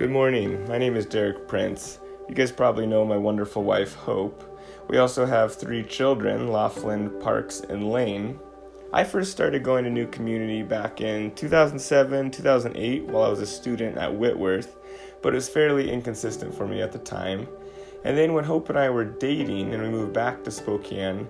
Good morning. My name is Derek Prince. You guys probably know my wonderful wife, Hope. We also have three children Laughlin, Parks, and Lane. I first started going to New Community back in 2007, 2008 while I was a student at Whitworth, but it was fairly inconsistent for me at the time. And then when Hope and I were dating and we moved back to Spokane,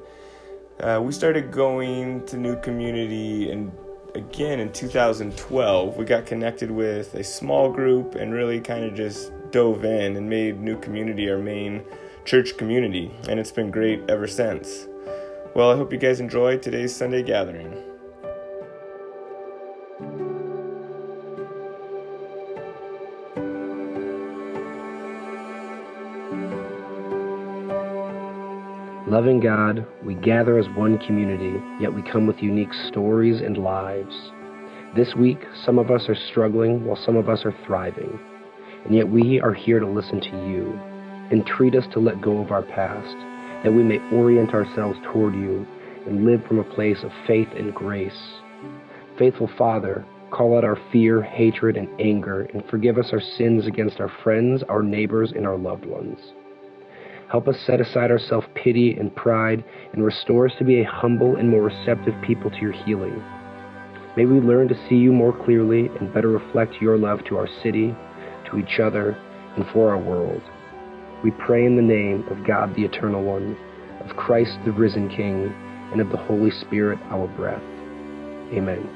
uh, we started going to New Community and again in 2012 we got connected with a small group and really kind of just dove in and made New Community our main church community, and it's been great ever since. Well, I hope you guys enjoyed today's Sunday gathering. Loving God, we gather as one community, yet we come with unique stories and lives. This week, some of us are struggling while some of us are thriving, and yet we are here to listen to you. Entreat us to let go of our past, that we may orient ourselves toward you and live from a place of faith and grace. Faithful Father, call out our fear, hatred, and anger, and forgive us our sins against our friends, our neighbors, and our loved ones. Help us set aside our self pity and pride and restore us to be a humble and more receptive people to your healing. May we learn to see you more clearly and better reflect your love to our city, to each other, and for our world. We pray in the name of God the Eternal One, of Christ the Risen King, and of the Holy Spirit, our breath. Amen.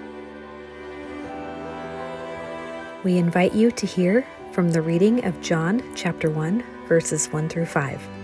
We invite you to hear from the reading of John chapter 1, verses 1 through 5.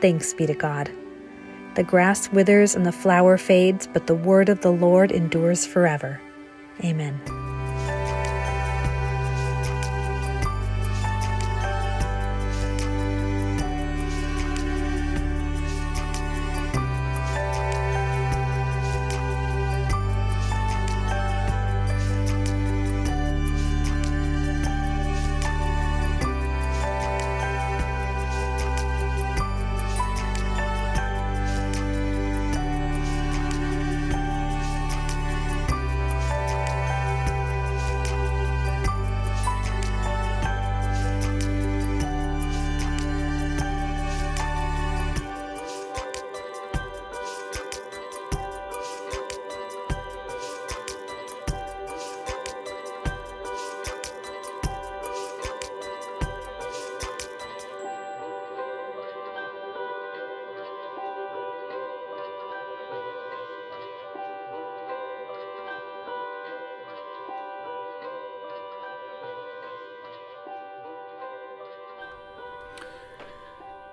Thanks be to God. The grass withers and the flower fades, but the word of the Lord endures forever. Amen.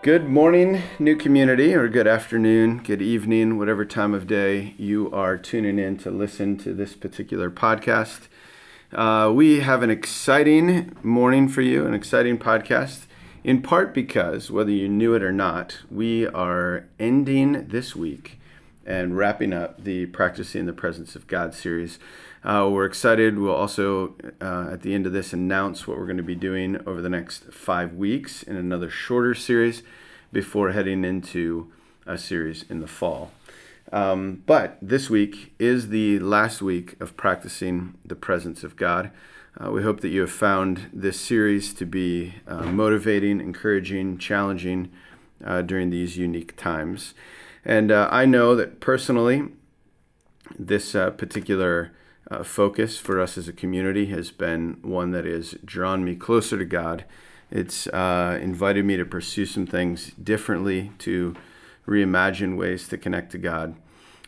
Good morning, new community, or good afternoon, good evening, whatever time of day you are tuning in to listen to this particular podcast. Uh, we have an exciting morning for you, an exciting podcast, in part because, whether you knew it or not, we are ending this week and wrapping up the Practicing the Presence of God series. Uh, we're excited. We'll also, uh, at the end of this, announce what we're going to be doing over the next five weeks in another shorter series before heading into a series in the fall. Um, but this week is the last week of practicing the presence of God. Uh, we hope that you have found this series to be uh, motivating, encouraging, challenging uh, during these unique times. And uh, I know that personally, this uh, particular uh, focus for us as a community has been one that has drawn me closer to God. It's uh, invited me to pursue some things differently, to reimagine ways to connect to God.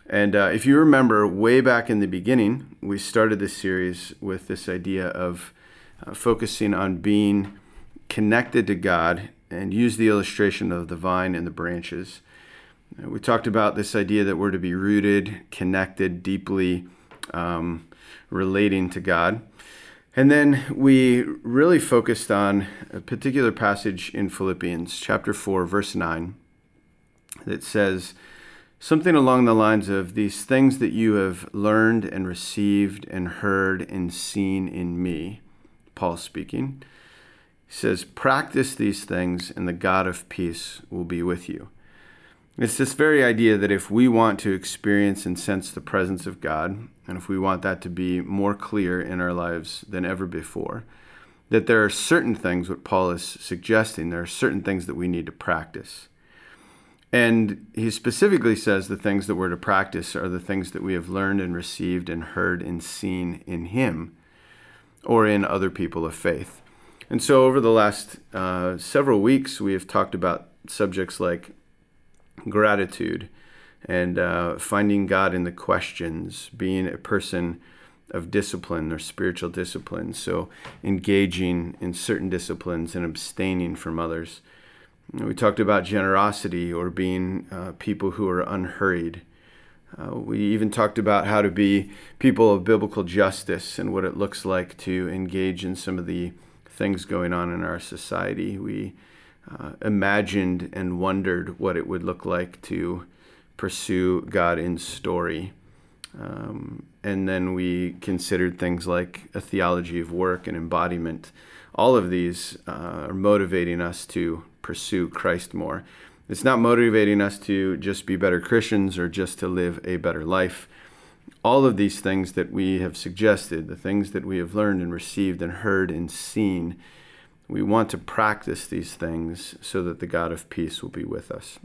And uh, if you remember, way back in the beginning, we started this series with this idea of uh, focusing on being connected to God and use the illustration of the vine and the branches. We talked about this idea that we're to be rooted, connected, deeply um, relating to God. And then we really focused on a particular passage in Philippians chapter 4, verse 9, that says something along the lines of these things that you have learned and received and heard and seen in me. Paul speaking. Says, Practice these things, and the God of peace will be with you. It's this very idea that if we want to experience and sense the presence of God, and if we want that to be more clear in our lives than ever before, that there are certain things, what Paul is suggesting, there are certain things that we need to practice. And he specifically says the things that we're to practice are the things that we have learned and received and heard and seen in him or in other people of faith. And so over the last uh, several weeks, we have talked about subjects like gratitude and uh, finding God in the questions, being a person of discipline or spiritual discipline. So, engaging in certain disciplines and abstaining from others. We talked about generosity or being uh, people who are unhurried. Uh, we even talked about how to be people of biblical justice and what it looks like to engage in some of the things going on in our society. We uh, imagined and wondered what it would look like to pursue God in story. Um, and then we considered things like a theology of work and embodiment. All of these uh, are motivating us to pursue Christ more. It's not motivating us to just be better Christians or just to live a better life. All of these things that we have suggested, the things that we have learned and received and heard and seen, we want to practice these things so that the God of peace will be with us.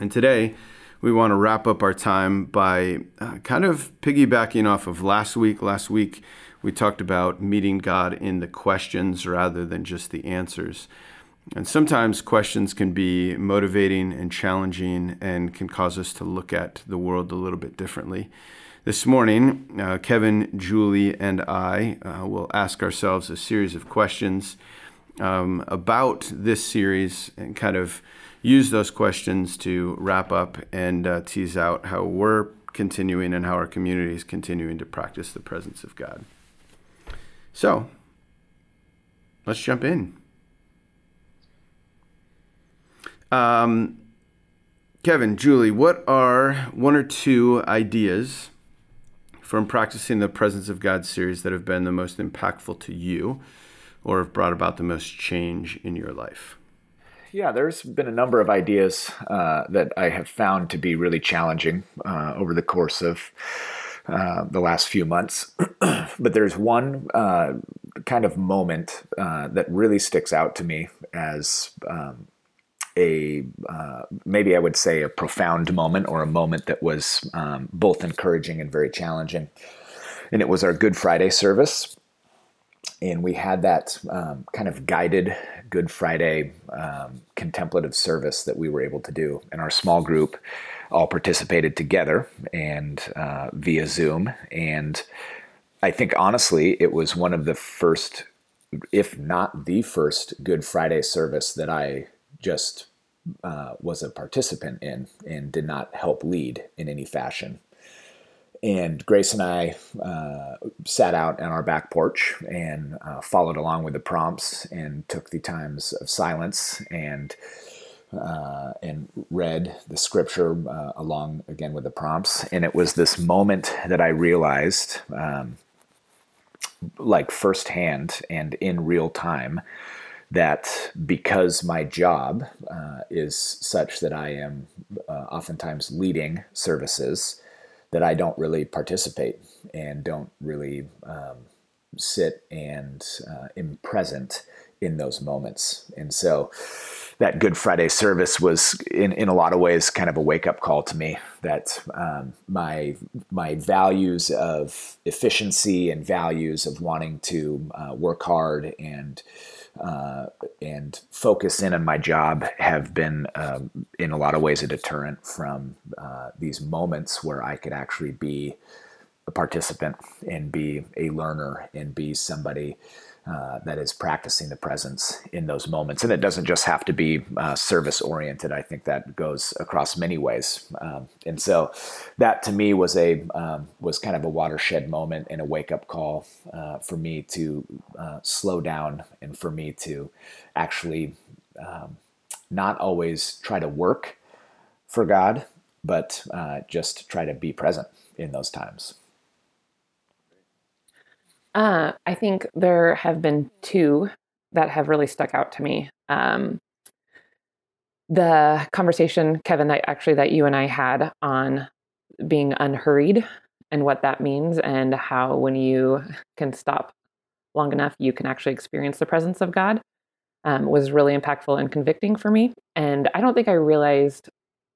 And today, we want to wrap up our time by uh, kind of piggybacking off of last week. Last week, we talked about meeting God in the questions rather than just the answers. And sometimes questions can be motivating and challenging and can cause us to look at the world a little bit differently. This morning, uh, Kevin, Julie, and I uh, will ask ourselves a series of questions um, about this series and kind of use those questions to wrap up and uh, tease out how we're continuing and how our community is continuing to practice the presence of God. So, let's jump in. Um, Kevin, Julie, what are one or two ideas from practicing the presence of God series that have been the most impactful to you? Or have brought about the most change in your life? Yeah, there's been a number of ideas uh, that I have found to be really challenging uh, over the course of uh, the last few months. but there's one uh, kind of moment uh, that really sticks out to me as um, a uh, maybe I would say a profound moment or a moment that was um, both encouraging and very challenging. And it was our Good Friday service and we had that um, kind of guided Good Friday um, contemplative service that we were able to do. And our small group all participated together and uh, via Zoom. And I think honestly, it was one of the first, if not the first, Good Friday service that I just uh, was a participant in and did not help lead in any fashion and Grace and I uh, sat out on our back porch and uh, followed along with the prompts and took the times of silence and uh, and read the scripture uh, along again with the prompts. And it was this moment that I realized, um, like firsthand and in real time, that because my job uh, is such that I am uh, oftentimes leading services that I don't really participate and don't really um, sit and uh, am present in those moments. And so that Good Friday service was, in, in a lot of ways, kind of a wake up call to me that um, my my values of efficiency and values of wanting to uh, work hard and uh, and focus in on my job have been, um, in a lot of ways, a deterrent from uh, these moments where I could actually be a participant and be a learner and be somebody uh, that is practicing the presence in those moments. And it doesn't just have to be uh, service oriented. I think that goes across many ways. Um, and so that to me was a um, was kind of a watershed moment and a wake up call uh, for me to uh, slow down and for me to actually um, not always try to work for God, but uh, just try to be present in those times. Uh, I think there have been two that have really stuck out to me. Um, the conversation, Kevin, that actually that you and I had on being unhurried and what that means, and how when you can stop long enough, you can actually experience the presence of God, um, was really impactful and convicting for me. And I don't think I realized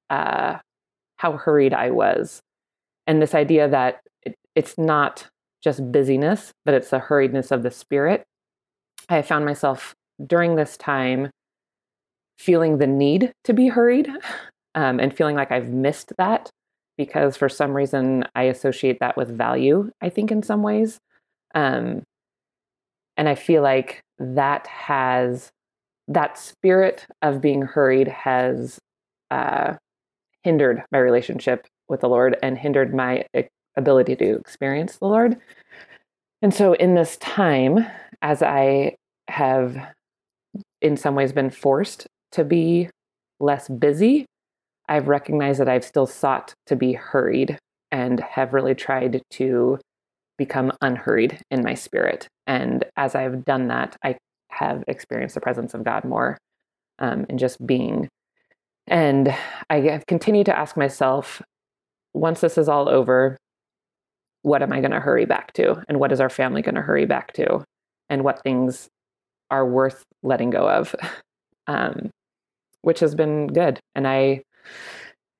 uh, how hurried I was, and this idea that it, it's not just busyness, but it's the hurriedness of the spirit. I found myself during this time feeling the need to be hurried um, and feeling like I've missed that because for some reason I associate that with value, I think, in some ways. Um, and I feel like that has, that spirit of being hurried has uh, hindered my relationship with the Lord and hindered my ability to experience the Lord. And so, in this time, as I have in some ways been forced to be less busy, I've recognized that I've still sought to be hurried and have really tried to become unhurried in my spirit. And as I've done that, I have experienced the presence of God more um, and just being. And I have continued to ask myself once this is all over, what am I going to hurry back to? And what is our family going to hurry back to? And what things are worth letting go of? Um, which has been good. And I,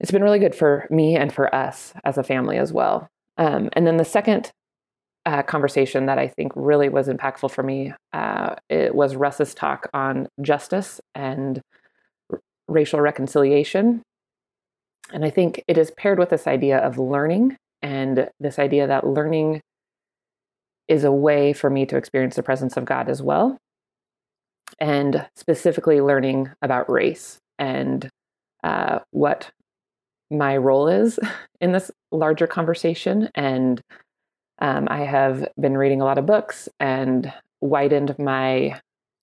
it's been really good for me and for us as a family as well. Um, and then the second uh, conversation that I think really was impactful for me uh, it was Russ's talk on justice and r- racial reconciliation. And I think it is paired with this idea of learning and this idea that learning is a way for me to experience the presence of God as well. And specifically learning about race and uh, what my role is in this larger conversation. And um, I have been reading a lot of books and widened my,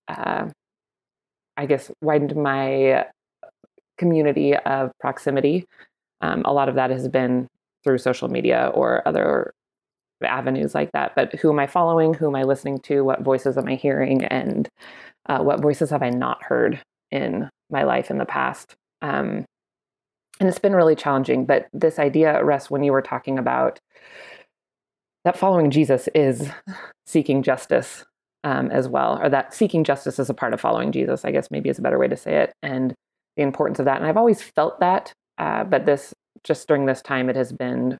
uh, I guess, widened my community of proximity. Um, a lot of that has been through social media or other avenues like that. But who am I following? Who am I listening to? What voices am I hearing? And uh, what voices have I not heard in my life in the past? Um, and it's been really challenging. But this idea, Russ, when you were talking about that following Jesus is seeking justice um, as well, or that seeking justice is a part of following Jesus, I guess maybe is a better way to say it, and the importance of that. And I've always felt that, uh, but this just during this time, it has been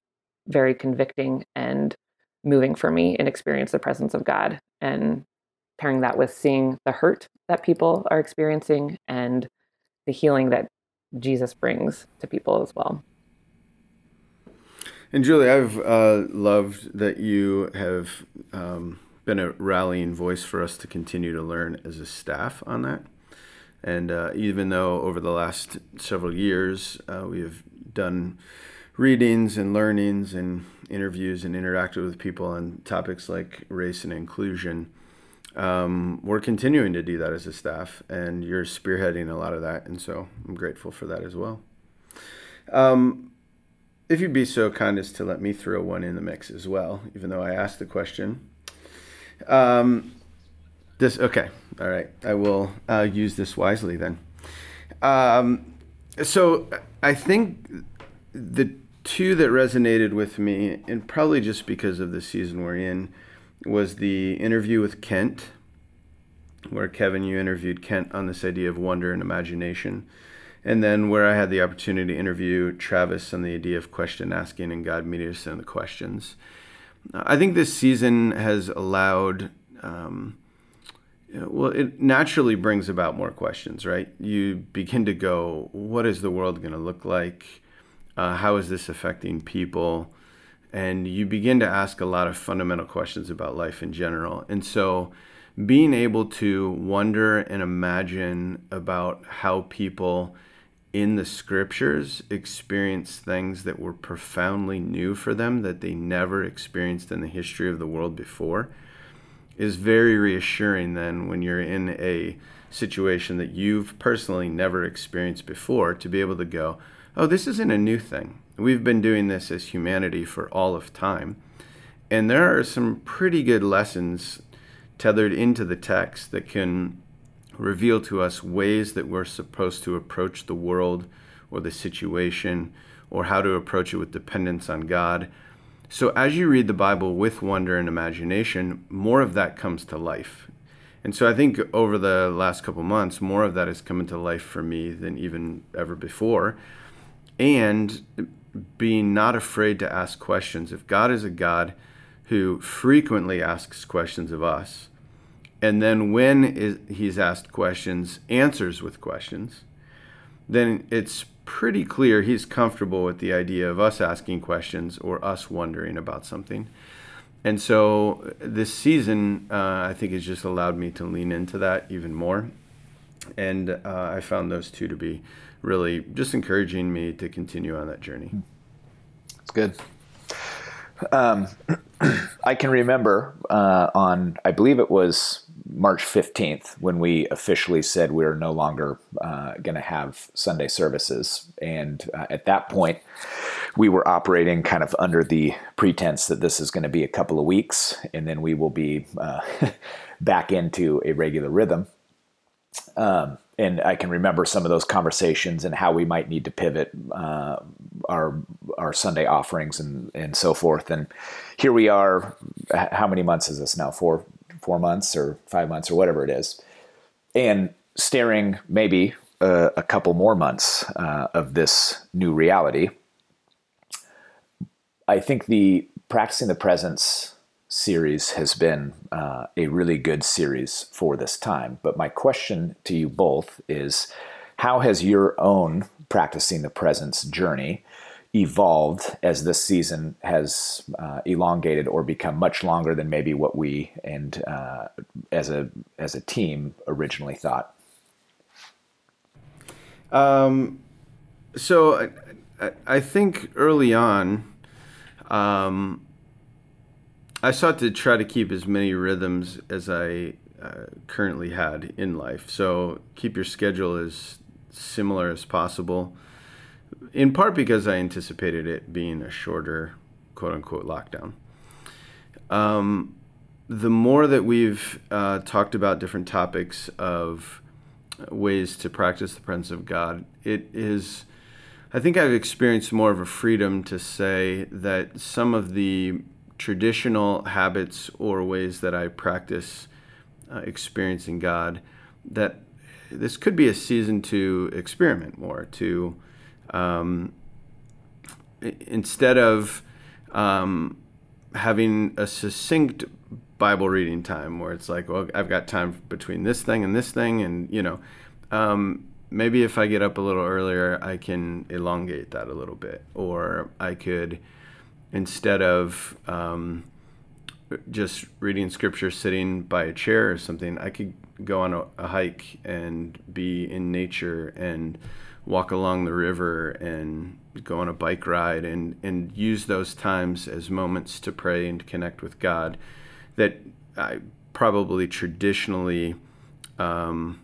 very convicting and moving for me and experience the presence of God and pairing that with seeing the hurt that people are experiencing and the healing that Jesus brings to people as well. And Julie, I've uh, loved that you have um, been a rallying voice for us to continue to learn as a staff on that. And uh, even though over the last several years uh, we have done readings and learnings and interviews and interacted with people on topics like race and inclusion. Um, we're continuing to do that as a staff, and you're spearheading a lot of that, and so I'm grateful for that as well. Um, if you'd be so kind as to let me throw one in the mix as well, even though I asked the question. Um, this okay, all right. I will uh, use this wisely then. Um, so I think the two that resonated with me, and probably just because of the season we're in, was the interview with Kent, where Kevin, you interviewed Kent on this idea of wonder and imagination. And then where I had the opportunity to interview Travis on the idea of question asking and God meeting us in the questions. I think this season has allowed, um, well, it naturally brings about more questions, right? You begin to go, what is the world going to look like? Uh, how is this affecting people? and you begin to ask a lot of fundamental questions about life in general. And so, being able to wonder and imagine about how people in the scriptures experience things that were profoundly new for them that they never experienced in the history of the world before is very reassuring then when you're in a situation that you've personally never experienced before to be able to go, oh, this isn't a new thing. We've been doing this as humanity for all of time. And there are some pretty good lessons tethered into the text that can reveal to us ways that we're supposed to approach the world or the situation or how to approach it with dependence on God. So, as you read the Bible with wonder and imagination, more of that comes to life. And so, I think over the last couple months, more of that has come into life for me than even ever before. And being not afraid to ask questions. If God is a God who frequently asks questions of us, and then when is, he's asked questions, answers with questions, then it's pretty clear he's comfortable with the idea of us asking questions or us wondering about something. And so this season, uh, I think, has just allowed me to lean into that even more. And uh, I found those two to be really just encouraging me to continue on that journey. It's good. Um, I can remember uh, on, I believe it was March 15th when we officially said we are no longer uh, going to have Sunday services. And uh, at that point, we were operating kind of under the pretense that this is going to be a couple of weeks and then we will be uh, back into a regular rhythm. Um, and I can remember some of those conversations and how we might need to pivot uh, our our Sunday offerings and and so forth. And here we are. How many months is this now? Four four months or five months or whatever it is, and staring maybe a, a couple more months uh, of this new reality. I think the practicing the presence series has been uh, a really good series for this time. But my question to you both is how has your own practicing the presence journey evolved as this season has uh, elongated or become much longer than maybe what we and uh, as a as a team originally thought? Um, so I, I think early on, um, I sought to try to keep as many rhythms as I uh, currently had in life. So keep your schedule as similar as possible. In part because I anticipated it being a shorter, quote unquote, lockdown. Um, the more that we've uh, talked about different topics of ways to practice the presence of God, it is. I think I've experienced more of a freedom to say that some of the traditional habits or ways that I practice uh, experiencing God, that this could be a season to experiment more, to um, instead of um, having a succinct Bible reading time where it's like, well, I've got time between this thing and this thing, and you know, um, maybe if I get up a little earlier, I can elongate that a little bit, or I could instead of um, just reading scripture sitting by a chair or something, I could go on a, a, hike and be in nature and walk along the river and go on a bike ride and, and use those times as moments to pray and connect with God that I probably traditionally um,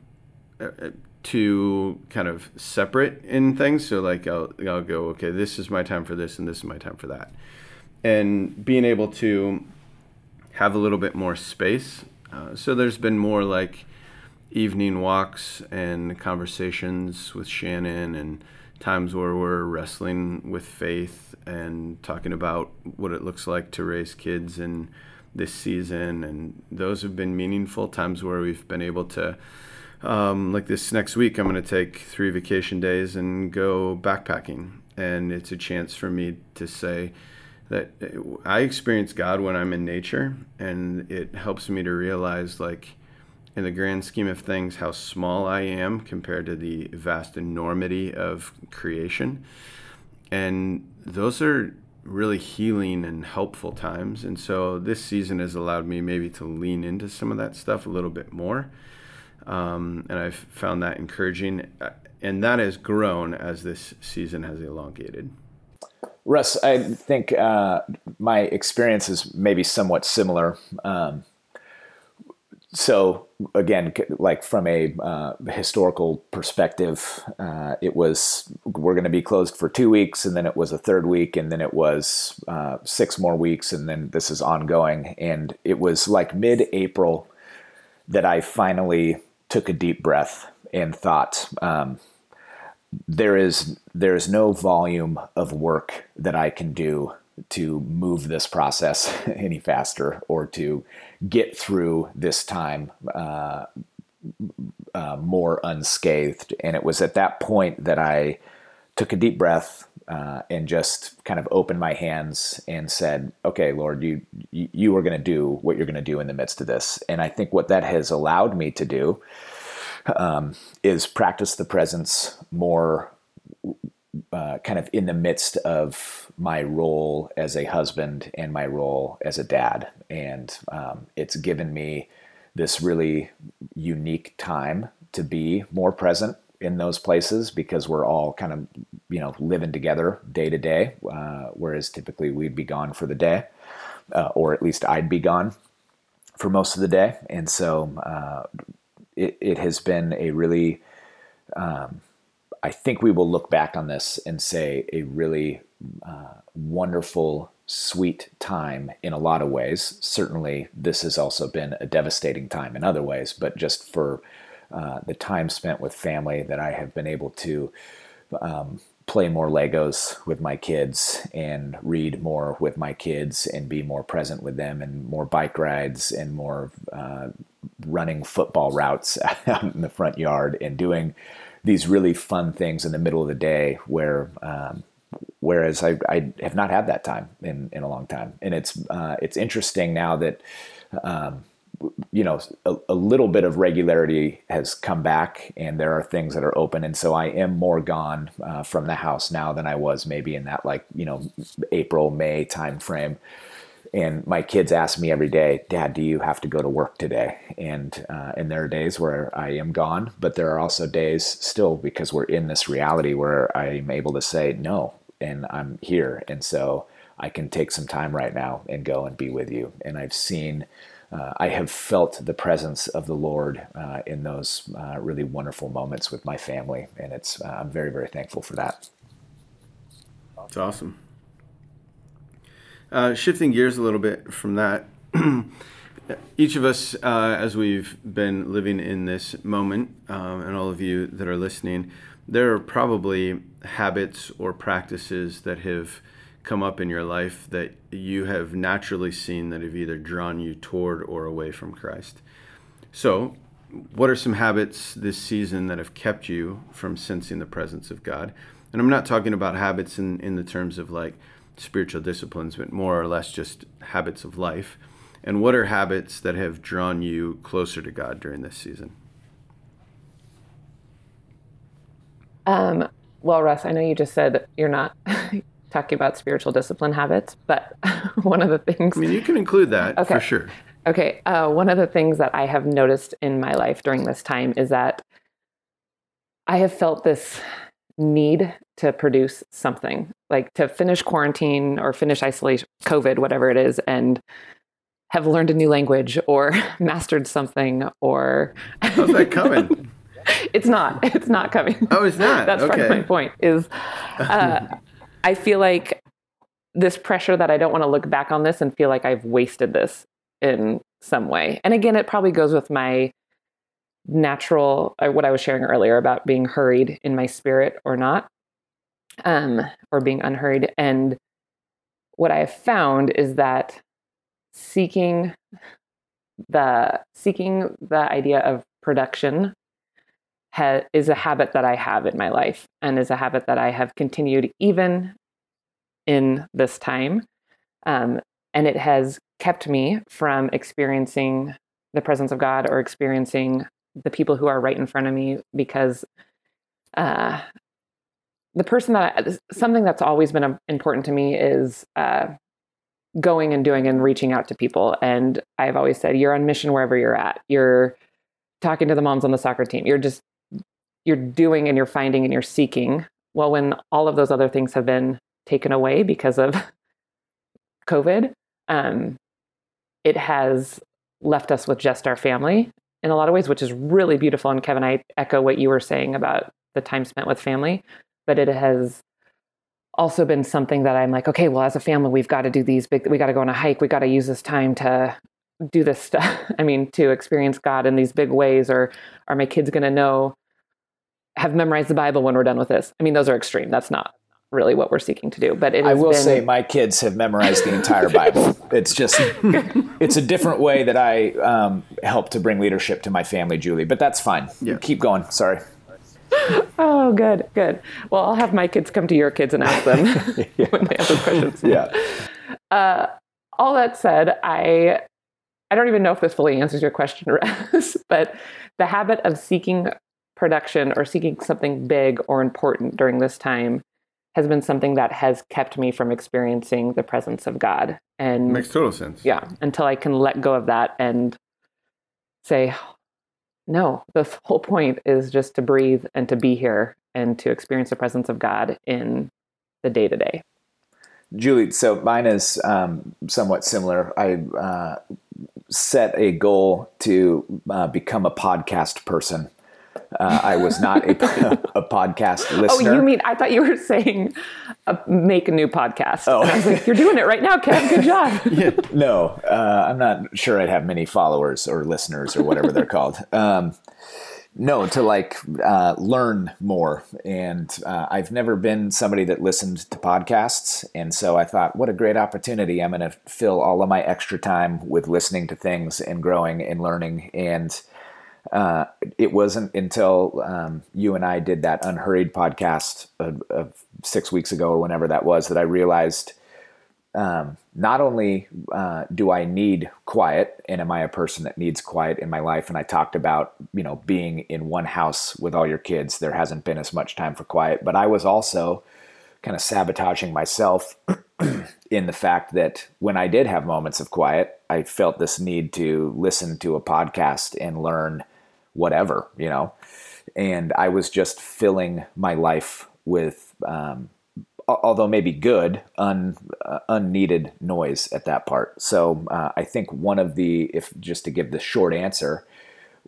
uh, uh, to kind of separate in things. So like I'll, I'll go, okay, this is my time for this and this is my time for that and being able to have a little bit more space. Uh, so there's been more like evening walks and conversations with Shannon and times where we're wrestling with faith and talking about what it looks like to raise kids in this season. And those have been meaningful times where we've been able to um, like this next week i'm going to take three vacation days and go backpacking. And it's a chance for me to say that I experience God when I'm in nature, and it helps me to realize, like, in the grand scheme of things, how small I am compared to the vast enormity of creation. And those are really healing and helpful times. And so this season has allowed me maybe to lean into some of that stuff a little bit more. Um, and I've found that encouraging. Uh, and that has grown as this season has elongated. Russ, I think uh, my experience is maybe somewhat similar. Um, so again, like from a uh, historical perspective, uh, it was we're going to be closed for two weeks, and then it was a third week, and then it was uh, six more weeks, and then this is ongoing. And it was like mid-April that I finally took a deep breath and thought, um, there is there is no volume of work that I can do to move this process any faster or to get through this time uh, uh, more unscathed. And it was at that point that I took a deep breath uh, and just kind of opened my hands and said, "Okay, Lord, you you are going to do what you're going to do in the midst of this." And I think what that has allowed me to do um, is practice the presence more uh, kind of in the midst of my role as a husband and my role as a dad. And um, it's given me this really unique time to be more present in those places because we're all kind of, you know, living together day to day, uh, whereas typically we'd be gone for the day, uh, or at least I'd be gone for most of the day. And so uh, it, it has been a really, um, I think we will look back on this and say a really uh, wonderful, sweet time in a lot of ways. Certainly, this has also been a devastating time in other ways, but just for uh, the time spent with family that I have been able to um, play more Legos with my kids and read more with my kids and be more present with them and more bike rides and more uh, running football routes out in the front yard and doing these really fun things in the middle of the day where um, whereas I, I have not had that time in, in a long time. And it's uh, it's interesting now that um, you know a, a, little bit of regularity has come back and there are things that are open. And so i am more gone uh, from the house now than i was maybe in that like you know april may time frame and my kids ask me every day dad do you have to go to work today and uh, and there are days where i am gone but there are also days still because we're in this reality where i'm able to say no and i'm here and so i can take some time right now and go and be with you and i've seen uh, I have felt the presence of the Lord uh, in those uh, really wonderful moments with my family, and it's uh, I'm very very thankful for that. It's awesome. Uh, shifting gears a little bit from that, each of us, uh, as we've been living in this moment, um, and all of you that are listening, there are probably habits or practices that have come up in your life that you have naturally seen that have either drawn you toward or away from Christ. So, what are some habits this season that have kept you from sensing the presence of God? And I'm not talking about habits in, in the terms of like spiritual disciplines, but more or less just habits of life. And what are habits that have drawn you closer to God during this season? Um, well, Russ, I know you just said you're not talking about spiritual discipline habits, but one of the things. I mean, you can include that okay. for sure. Okay. Uh, one of the things that I have noticed in my life during this time is that I have felt this need to produce something, like to finish quarantine or finish isolation, COVID, whatever it is, and have learned a new language or mastered something or. How's that coming? it's not. It's not coming. Oh, it's not. That's okay. part of my point. Is uh, I feel like this pressure that I don't want to look back on this and feel like I've wasted this in some way. And again, it probably goes with my natural, uh, what I was sharing earlier about being hurried in my spirit or not, um, or being unhurried. And what I have found is that seeking the seeking the idea of production ha- is a habit that I have in my life and is a habit that I have continued even in this time. Um, and it has kept me from experiencing the presence of God or experiencing the people who are right in front of me because uh, the person that something that's always been important to me is uh, going and doing and reaching out to people. And I've always said, you're on mission wherever you're at. You're talking to the moms on the soccer team. You're just you're doing and you're finding and you're seeking. Well, when all of those other things have been taken away because of COVID, um, it has left us with just our family in a lot of ways, which is really beautiful. And Kevin, I echo what you were saying about the time spent with family, but it has also been something that I'm like, okay, well, as a family, we've got to do these big, we got to go on a hike. We got to use this time to do this stuff. I mean, to experience God in these big ways, or are my kids going to know, have memorized the Bible when we're done with this? I mean, those are extreme. That's not really what we're seeking to do. But I will been... say my kids have memorized the entire Bible. it's just it's a different way that I um, help to bring leadership to my family, Julie. But that's fine. Yeah. Keep going. Sorry. Oh, good, good. Well, I'll have my kids come to your kids and ask them yeah. when they have questions. Yeah. Uh, all that said, I I don't even know if this fully answers your question, but the habit of seeking production or seeking something big or important during this time has been something that has kept me from experiencing the presence of God. And makes total sense. Yeah, until I can let go of that and say, no, the whole point is just to breathe and to be here and to experience the presence of God in the day to day. Julie, so mine is um, somewhat similar. I uh, set a goal to uh, become a podcast person uh, I was not a, a, podcast listener. Oh, you mean I thought you were saying uh, make a new podcast? Oh, and I was like, you're doing it right now, Kev. Good job. yeah. No, uh, I'm not sure I'd have many followers or listeners or whatever they're called. Um, no, to like uh, learn more. And uh, I've never been somebody that listened to podcasts. And so I thought, what a great opportunity. I'm going to fill all of my extra time with listening to things and growing and learning. And uh, it wasn't until um, you and I did that unhurried podcast of, of, six weeks ago or whenever that was that I realized um, not only uh, do I need quiet and am I a person that needs quiet in my life, and I talked about you know being in one house with all your kids, there hasn't been as much time for quiet, but I was also kind of sabotaging myself in the fact that when I did have moments of quiet, I felt this need to listen to a podcast and learn whatever, you know. And I was just filling my life with, um, although maybe good, un, uh, unneeded noise at that part. So uh, I think one of the, if just to give the short answer,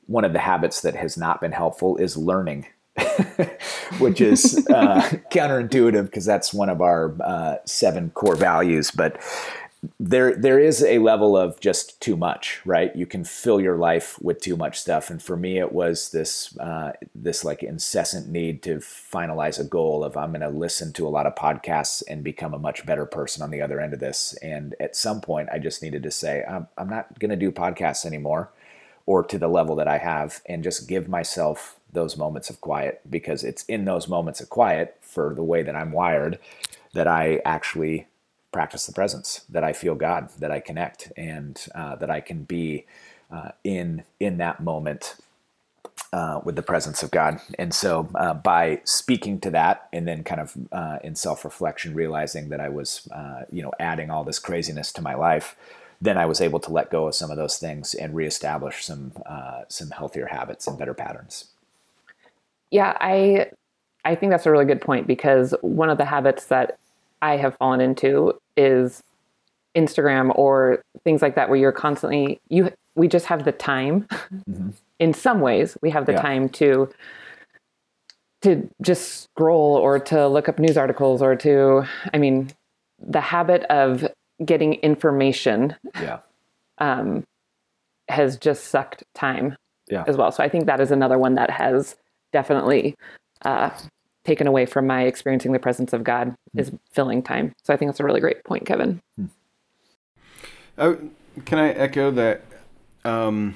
one of the habits that has not been helpful is learning. which is uh, counterintuitive because that's one of our uh, seven core values. But there there is a level of just too much right you can fill your life with too much stuff and for me it was this uh, this like incessant need to finalize a goal of i'm going to listen to a lot of podcasts and become a much better person on the other end of this and at some point i just needed to say i'm, I'm not going to do podcasts anymore or to the level that i have and just give myself those moments of quiet because it's in those moments of quiet for the way that i'm wired that i actually practice the presence, that I feel God, that I connect, and uh, that I can be uh, in in that moment uh, with the presence of God. And so, uh, by speaking to that, and then kind of uh, in self reflection, realizing that I was, uh, you know, adding all this craziness to my life, then I was able to let go of some of those things and reestablish some some healthier habits and better patterns. Yeah, I I think that's a really good point because one of the habits that I have fallen into is Instagram or things like that where you're constantly you we just have the time mm-hmm. in some ways we have the yeah. time to to just scroll or to look up news articles or to I mean the habit of getting information yeah um has just sucked time yeah. as well so I think that is another one that has definitely uh, taken away from my experiencing the presence of God mm. is filling time. So I think that's a really great point, Kevin. Mm. Uh, can I echo that? Um,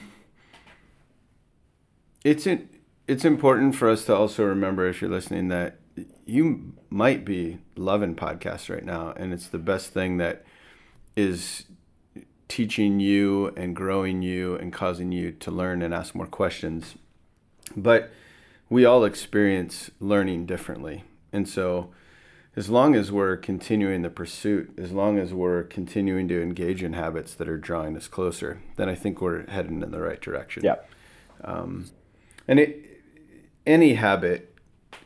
it's in, it's important for us to also remember, if you're listening, that you might be loving podcasts right now, and it's the best thing that is teaching you and growing you and causing you to learn and ask more questions. But we all experience learning differently. And so, as long as we're continuing the pursuit, as long as we're continuing to engage in habits that are drawing us closer, then I think we're heading in the right direction. Yeah. Um, and it, any habit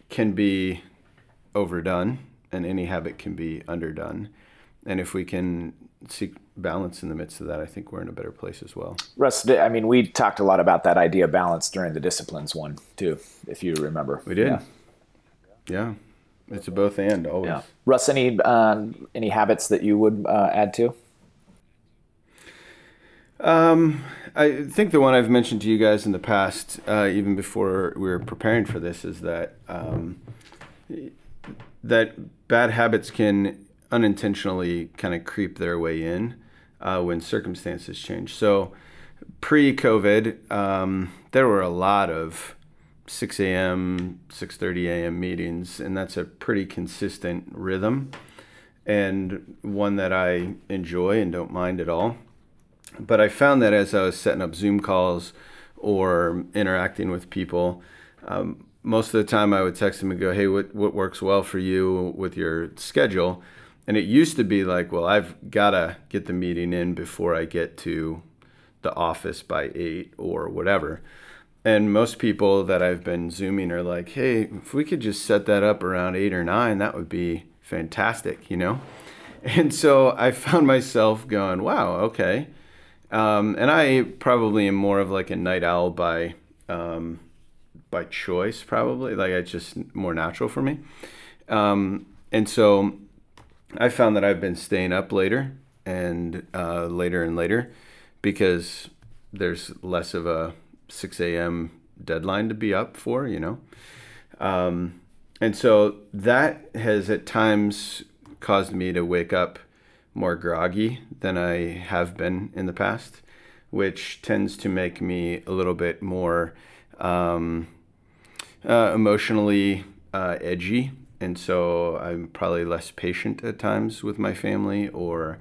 can be overdone, and any habit can be underdone. And if we can seek balance in the midst of that, I think we're in a better place as well. Russ, I mean, we talked a lot about that idea of balance during the disciplines one too, if you remember. We did. Yeah. yeah. It's a both and always. Yeah. Russ, any um, any habits that you would uh, add to? Um, I think the one I've mentioned to you guys in the past, uh, even before we were preparing for this, is that um, that bad habits can unintentionally kind of creep their way in uh, when circumstances change. So, pre-COVID, um, there were a lot of 6 a.m., 6:30 a.m. meetings, and that's a pretty consistent rhythm, and one that I enjoy and don't mind at all. But I found that as I was setting up Zoom calls or interacting with people, um, most of the time I would text them and go, "Hey, what what works well for you with your schedule?" And it used to be like, "Well, I've got to get the meeting in before I get to the office by 8 or whatever." And most people that I've been zooming are like, "Hey, if we could just set that up around 8 or 9, that would be fantastic, you know?" And so I found myself going, "Wow, okay." Um, and I probably am more of like a night owl by um, by choice, probably. Like it's just more natural for me. Um, and so I found that I've been staying up later and uh, later and later because there's less of a 6 a.m. deadline to be up for, you know. Um, and so that has at times caused me to wake up more groggy than I have been in the past, which tends to make me a little bit more um, uh, emotionally uh, edgy, and so I'm probably less patient at times with my family, or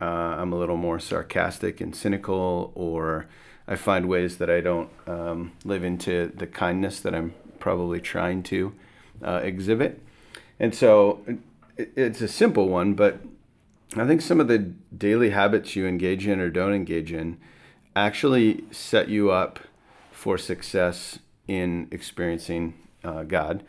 uh, I'm a little more sarcastic and cynical, or I find ways that I don't um, live into the kindness that I'm probably trying to uh, exhibit. And so it's a simple one, but I think some of the daily habits you engage in or don't engage in actually set you up for success in experiencing uh, God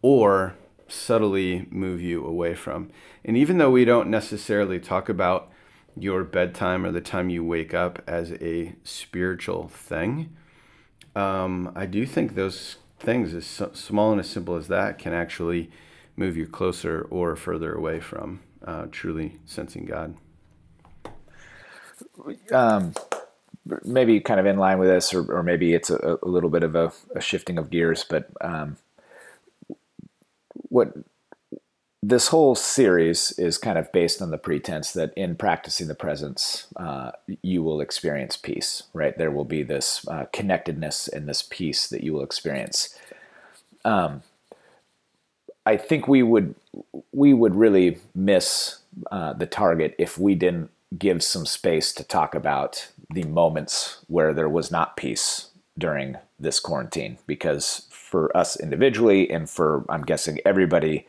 or subtly move you away from. And even though we don't necessarily talk about your bedtime or the time you wake up as a spiritual thing, um, I do think those things, as small and as simple as that, can actually move you closer or further away from uh, truly sensing God. Um, maybe kind of in line with this, or, or maybe it's a, a little bit of a, a, shifting of gears, but um, what this whole series is kind of based on the pretense that in practicing the presence, uh, you will experience peace, right? There will be this uh, connectedness and this peace that you will experience. Um, I think we would we would really miss uh, the target if we didn't give some space to talk about the moments where there was not peace during this quarantine because for us individually and for i'm guessing everybody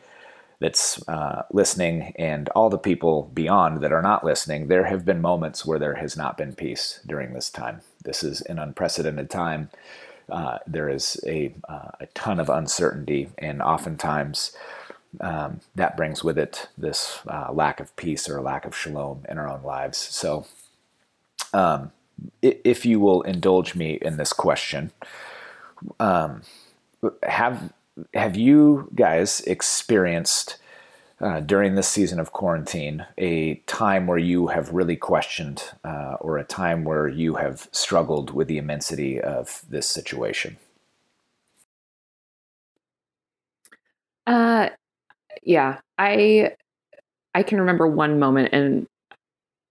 that's uh, listening and all the people beyond that are not listening. There have been moments where there has not been peace during this time. This is an unprecedented time. Uh, there is a, uh, a ton of uncertainty and oftentimes um, that brings with it this uh, lack of peace or lack of shalom in our own lives. So, um, if you will indulge me in this question, um, have have you guys experienced uh, during this season of quarantine a time where you have really questioned, uh, or a time where you have struggled with the immensity of this situation? Uh, yeah, I I can remember one moment and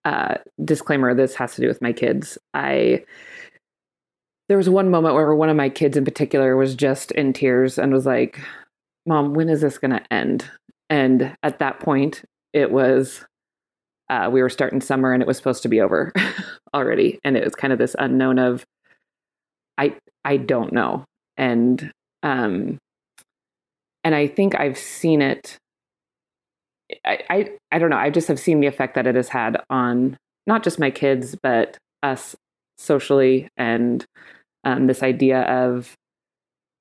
uh, disclaimer this has to do with my kids. I there was one moment where one of my kids in particular was just in tears and was like, "Mom, when is this going to end?" And at that point, it was uh, we were starting summer and it was supposed to be over already, and it was kind of this unknown of I I don't know, and um, and I think I've seen it. I, I I don't know. I just have seen the effect that it has had on not just my kids, but us socially, and um, this idea of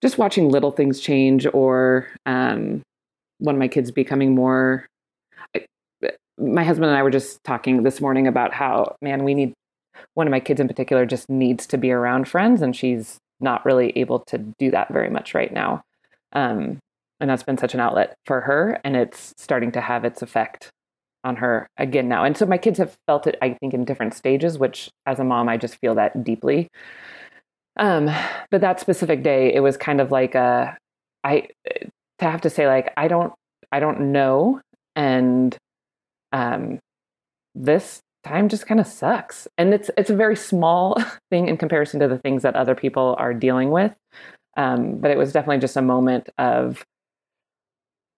just watching little things change, or um, one of my kids becoming more. My husband and I were just talking this morning about how man, we need one of my kids in particular just needs to be around friends, and she's not really able to do that very much right now. Um, and that's been such an outlet for her, and it's starting to have its effect on her again now. And so my kids have felt it, I think, in different stages, which as a mom, I just feel that deeply. Um, but that specific day, it was kind of like a, I to have to say like I don't, I don't know, and um, this time just kind of sucks. And it's it's a very small thing in comparison to the things that other people are dealing with. Um, but it was definitely just a moment of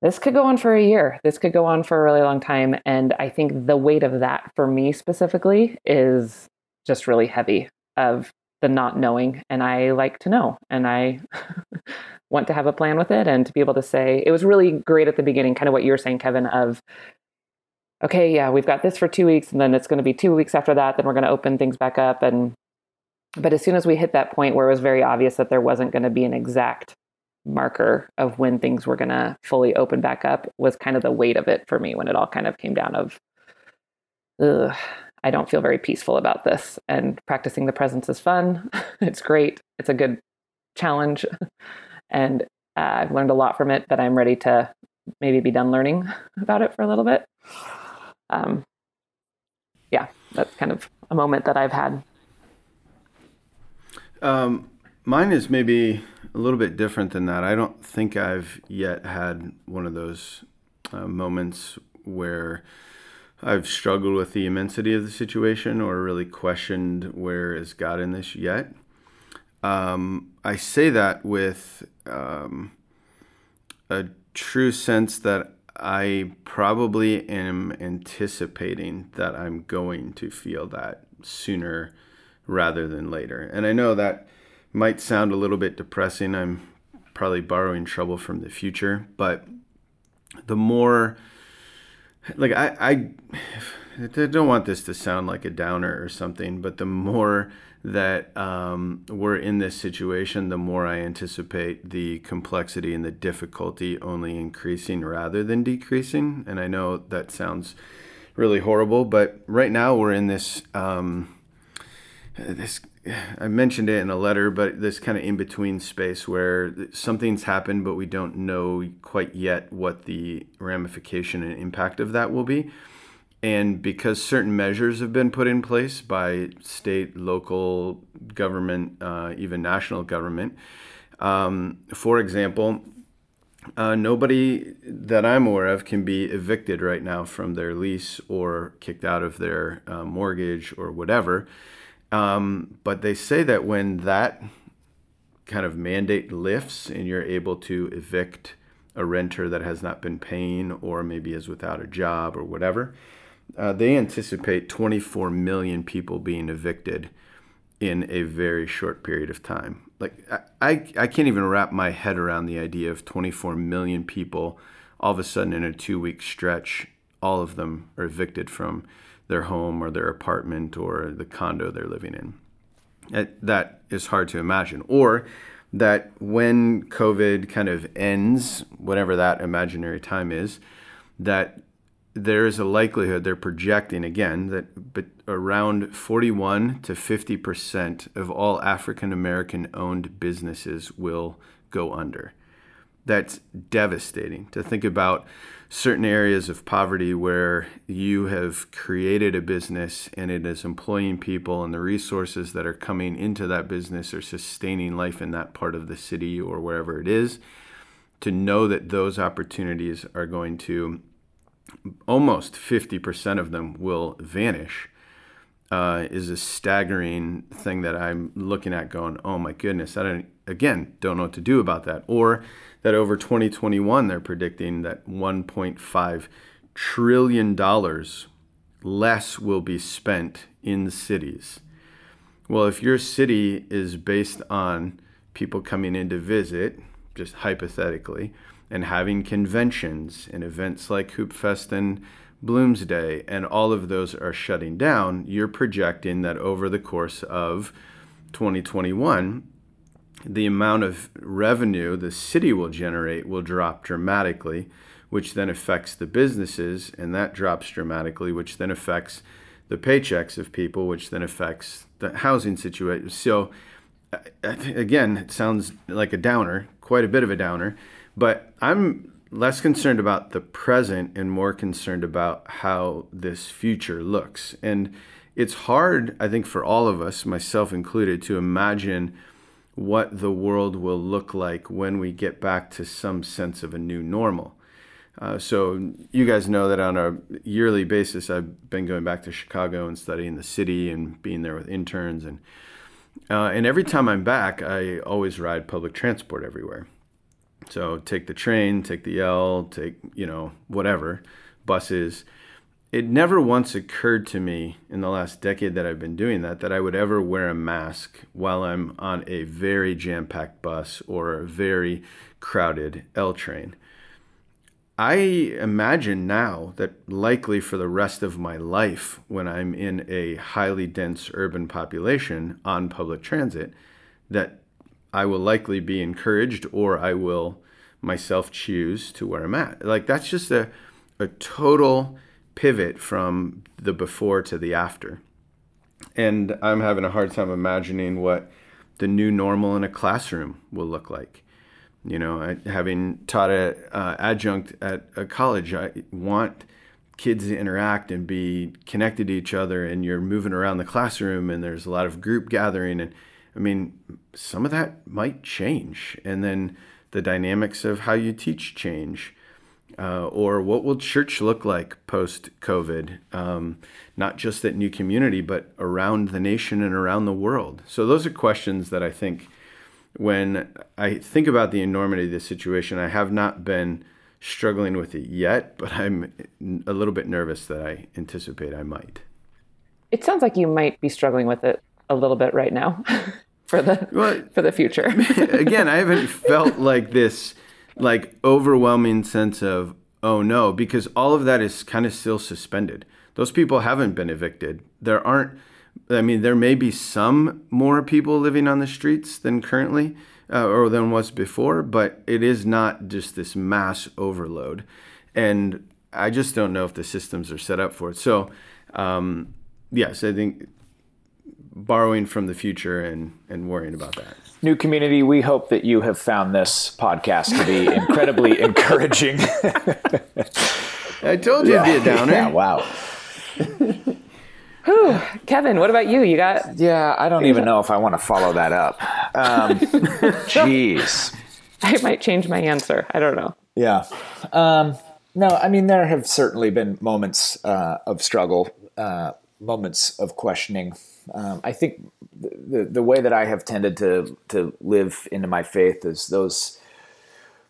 this could go on for a year. This could go on for a really long time. And I think the weight of that for me specifically is just really heavy of the not knowing. And I like to know. And I want to have a plan with it and to be able to say, it was really great at the beginning, kind of what you were saying, Kevin, of okay, yeah, we've got this for two weeks, and then it's going to be two weeks after that. Then we're going to open things back up. And but as soon as we hit that point where it was very obvious that there wasn't going to be an exact marker of when things were going to fully open back up, was kind of the weight of it for me when it all kind of came down of, I don't feel very peaceful about this. And practicing the presence is fun. it's great. It's a good challenge, and uh, I've learned a lot from it. But I'm ready to maybe be done learning about it for a little bit um, yeah, that's kind of a moment that I've had. Um, mine is maybe a little bit different than that. I don't think I've yet had one of those uh, moments where I've struggled with the immensity of the situation or really questioned where is God in this yet. Um, I say that with um, a true sense that I probably am anticipating that I'm going to feel that sooner rather than later. And I know that might sound a little bit depressing. I'm probably borrowing trouble from the future, but the more like I I, I don't want this to sound like a downer or something, but the more that um, we're in this situation, the more I anticipate the complexity and the difficulty only increasing rather than decreasing. And I know that sounds really horrible, but right now we're in this um, this. I mentioned it in a letter, but this kind of in between space where something's happened, but we don't know quite yet what the ramification and impact of that will be. And because certain measures have been put in place by state, local government, uh, even national government, um, for example, uh, nobody that I'm aware of can be evicted right now from their lease or kicked out of their uh, mortgage or whatever. Um, but they say that when that kind of mandate lifts and you're able to evict a renter that has not been paying or maybe is without a job or whatever, uh, they anticipate 24 million people being evicted in a very short period of time. Like I, I can't even wrap my head around the idea of 24 million people all of a sudden in a two week stretch, all of them are evicted from their home or their apartment or the condo they're living in. It, that is hard to imagine. Or that when COVID kind of ends, whatever that imaginary time is, that there is a likelihood they're projecting again that but around 41 to 50 percent of all African American owned businesses will go under. That's devastating to think about certain areas of poverty where you have created a business and it is employing people and the resources that are coming into that business are sustaining life in that part of the city or wherever it is to know that those opportunities are going to almost 50% of them will vanish uh, is a staggering thing that I'm looking at going, oh my goodness, I don't, again, don't know what to do about that. Or that over 2021, they're predicting that $1.5 trillion less will be spent in cities. Well, if your city is based on people coming in to visit, just hypothetically, and having conventions and events like Hoopfest and Bloomsday, and all of those are shutting down, you're projecting that over the course of 2021, the amount of revenue the city will generate will drop dramatically, which then affects the businesses, and that drops dramatically, which then affects the paychecks of people, which then affects the housing situation. So, again, it sounds like a downer, quite a bit of a downer, but I'm less concerned about the present and more concerned about how this future looks. And it's hard, I think, for all of us, myself included, to imagine what the world will look like when we get back to some sense of a new normal. Uh, so you guys know that on a yearly basis, I've been going back to Chicago and studying the city and being there with interns, and uh, and every time I'm back, I always ride public transport everywhere. So take the train, take the L, take you know whatever buses. It never once occurred to me in the last decade that I've been doing that that I would ever wear a mask while I'm on a very jam-packed bus or a very crowded L train. I imagine now that likely for the rest of my life, when I'm in a highly dense urban population on public transit, that I will likely be encouraged or I will myself choose to wear a mask. Like that's just a, a total pivot from the before to the after. And I'm having a hard time imagining what the new normal in a classroom will look like. You know, I, having taught a uh, adjunct at a college, I want kids to interact and be connected to each other. And you're moving around the classroom, and there's a lot of group gathering. And I mean, some of that might change, and then the dynamics of how you teach change. Uh, or what will church look like post COVID, um, not just at New Community, but around the nation and around the world? So, those are questions that I think when I think about the enormity of this situation, I have not been struggling with it yet, but I'm a little bit nervous that I anticipate I might. It sounds like you might be struggling with it a little bit right now for the well, for the future. again, I haven't felt like this like overwhelming sense of oh no because all of that is kind of still suspended. Those people haven't been evicted. There aren't I mean, there may be some more people living on the streets than currently uh, or than was before, but it is not just this mass overload. And I just don't know if the systems are set up for it. So, um, yes, I think borrowing from the future and, and worrying about that. New community, we hope that you have found this podcast to be incredibly encouraging. I told you yeah. it'd be a downer. Yeah, wow. Whew. Kevin, what about you? You got? Yeah, I don't even know if I want to follow that up. Um, jeez. I might change my answer. I don't know. Yeah. Um, no, I mean, there have certainly been moments uh, of struggle, uh, moments of questioning. Um, I think the, the way that I have tended to, to live into my faith is those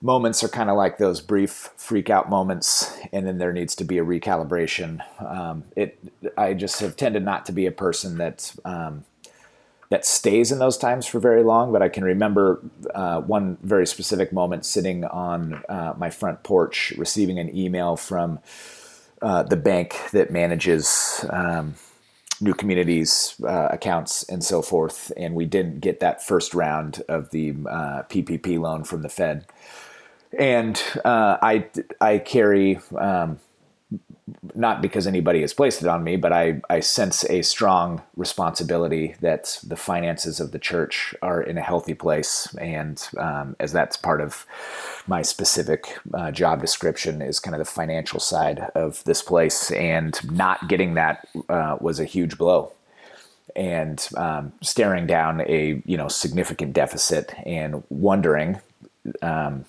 moments are kind of like those brief freak out moments and then there needs to be a recalibration. Um, it i just have tended not to be a person that um, that stays in those times for very long but i can remember uh, one very specific moment sitting on uh, my front porch receiving an email from uh, the bank that manages um, new communities uh, accounts and so forth. And we didn't get that first round of the ppp uh, loan from the fed. And uh, I I carry um, not because anybody has placed it on me, but I I sense a strong responsibility that the finances of the church are in a healthy place, and um, as that's part of my specific uh, job description is kind of the financial side of this place, and not getting that uh, was a huge blow and um, staring down a you know significant deficit and wondering um,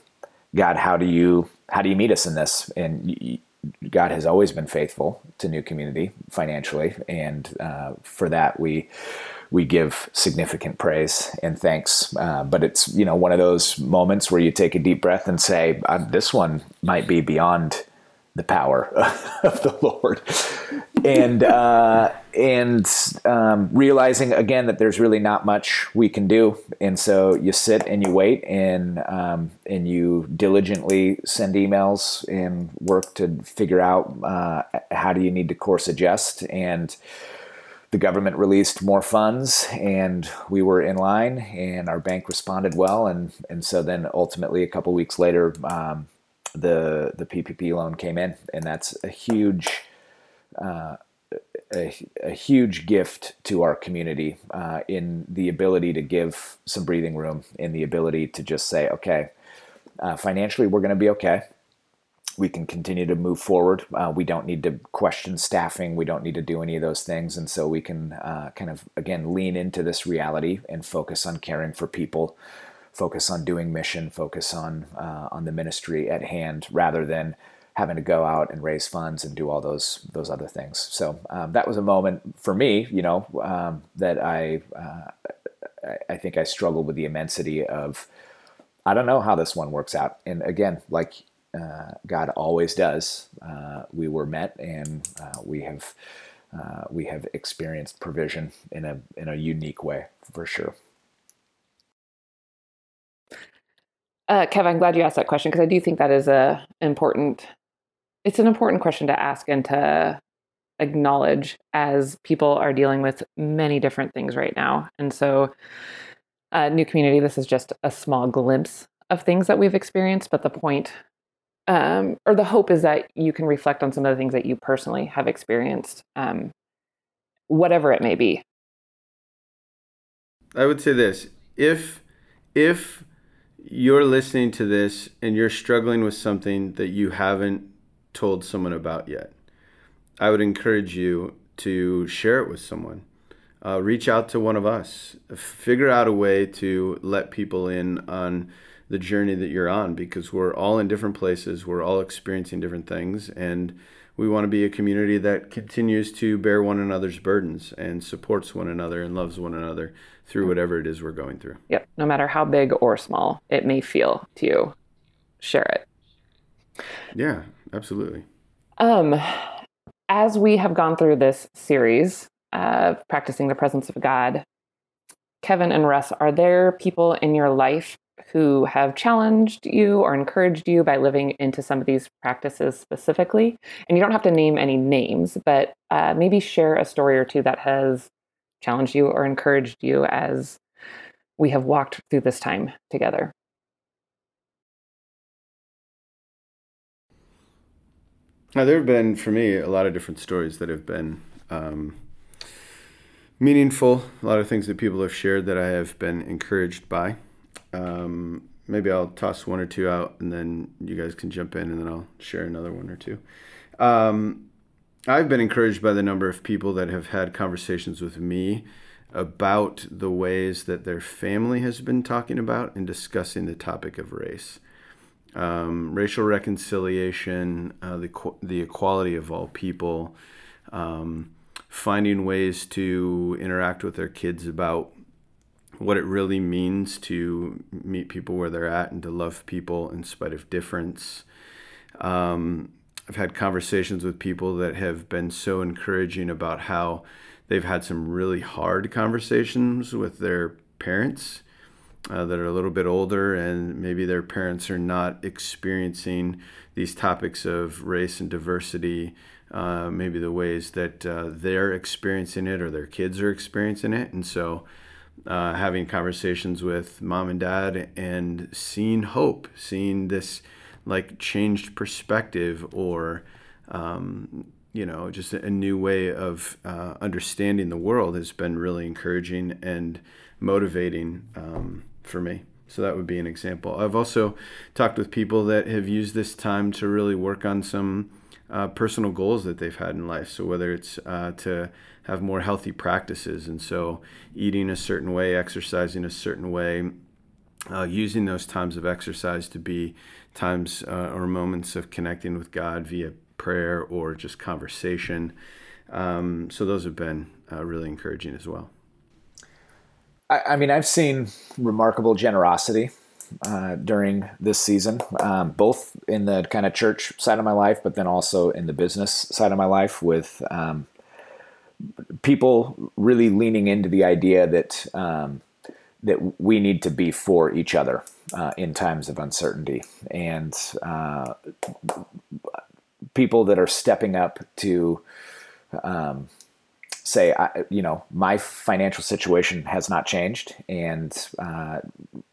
God, how do you how do you meet us in this? And God has always been faithful to New Community financially, and uh, for that we we give significant praise and thanks. Uh, but it's you know one of those moments where you take a deep breath and say, uh, "This one might be beyond the power of the Lord, and uh, and um, realizing again that there's really not much we can do, and so you sit and you wait, and um, and you diligently send emails and work to figure out uh, how do you need to course adjust. And the government released more funds and we were in line and our bank responded well and and so then ultimately a couple weeks later um, the the PPP loan came in, and that's a huge. Uh, a, a, huge gift to our community uh, in the ability to give some breathing room, in the ability to just say, okay, uh, financially, we're going to be okay. We can continue to move forward. Uh, we don't need to question staffing. We don't need to do any of those things. And so we can uh, kind of, again, lean into this reality and focus on caring for people focus on doing mission, focus on uh, on the ministry at hand, rather than having to go out and raise funds and do all those those other things. So um, that was a moment for me, you know, um, that I uh, I think I struggled with the immensity of I don't know how this one works out. And again, like uh, God always does, uh, we were met and uh, we have uh, we have experienced provision in a in a unique way for sure. Uh, Kev, I'm glad you asked that question because I do think that is a important. It's an important question to ask and to acknowledge as people are dealing with many different things right now. And so, new community. This is just a small glimpse of things that we've experienced, but the point um, or the hope is that you can reflect on some of the things that you personally have experienced, um, whatever it may be. I would say this: if if you're listening to this and you're struggling with something that you haven't told someone about yet, I would encourage you to share it with someone. Uh, reach out to one of us. Figure out a way to let people in on the journey that you're on because we're all in different places. We're all experiencing different things. And we want to be a community that continues to bear one another's burdens and supports one another and loves one another through whatever it is we're going through. Yep. No matter how big or small it may feel to you, share it. Yeah, absolutely. Um, as we have gone through this series of practicing the presence of God, Kevin and Russ, are there people in your life who have challenged you or encouraged you by living into some of these practices specifically. And you don't have to name any names, but uh, maybe share a story or two that has challenged you or encouraged you as we have walked through this time together. Now, there have been, for me, a lot of different stories that have been um, meaningful, a lot of things that people have shared that I have been encouraged by. Um, maybe I'll toss one or two out, and then you guys can jump in, and then I'll share another one or two. Um, I've been encouraged by the number of people that have had conversations with me about the ways that their family has been talking about and discussing the topic of race. Um, racial reconciliation, uh, the, the equality of all people, um, finding ways to interact with their kids about what it really means to meet people where they're at and to love people in spite of difference. Um, I've had conversations with people that have been so encouraging about how they've had some really hard conversations with their parents uh, that are a little bit older, and maybe their parents are not experiencing these topics of race and diversity, uh, maybe the ways that uh, they're experiencing it or their kids are experiencing it. And so, uh, having conversations with mom and dad and seeing hope, seeing this like changed perspective or um, you know just a new way of uh, understanding the world has been really encouraging and motivating um, for me. So that would be an example. I've also talked with people that have used this time to really work on some uh, personal goals that they've had in life. So whether it's uh, to have more healthy practices, and so eating a certain way, exercising a certain way, uh, using those times of exercise to be times uh, or moments of connecting with God via prayer or just conversation. Um, so those have been uh, really encouraging as well. I, I mean, I've seen remarkable generosity uh, during this season, um, both in the kind of church side of my life, but then also in the business side of my life with um, people really leaning into the idea that um, that we need to be for each other uh, in times of uncertainty, and uh, people that are stepping up to um, say, I, you know, my financial situation has not changed, and uh,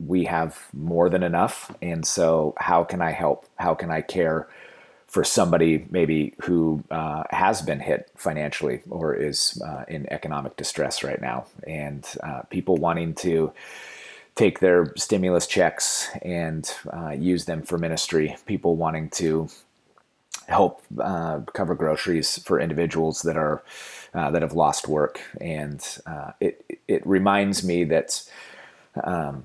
we have more than enough, and so how can I help? How can I care? For somebody maybe who uh, has been hit financially or is uh, in economic distress right now, and uh, people wanting to take their stimulus checks and uh, use them for ministry, people wanting to help uh, cover groceries for individuals that are uh, that have lost work, and it it reminds me that um,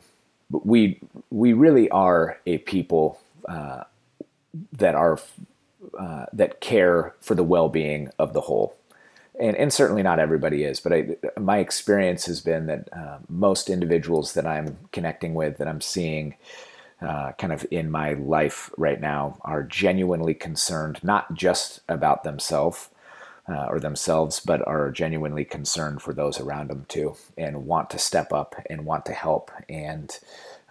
we we really are a people that are uh, that care for the well-being of the whole. And, and certainly not everybody is, but I, my experience has been that uh, most individuals that I'm connecting with, that I'm seeing uh, kind of in my life right now, are genuinely concerned not just about themselves uh, or themselves, but are genuinely concerned for those around them too, and want to step up and want to help and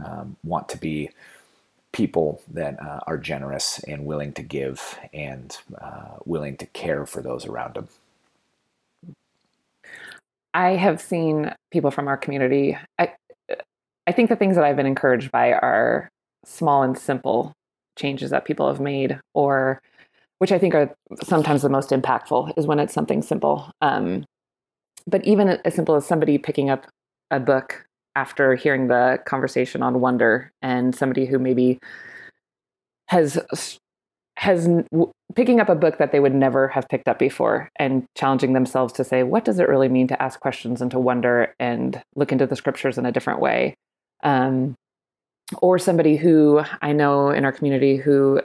um, want to be people that uh, are generous and willing to give and uh, willing to care for those around them. I have seen people from our community. I, I think the things that I've been encouraged by are small and simple changes that people have made, or which I think are sometimes the most impactful, is when it's something simple. Um, but even as simple as somebody picking up a book after hearing the conversation on wonder and somebody who maybe has has picking up a book that they would never have picked up before and challenging themselves to say what does it really mean to ask questions and to wonder and look into the scriptures in a different way? Um, or somebody who i know in our community who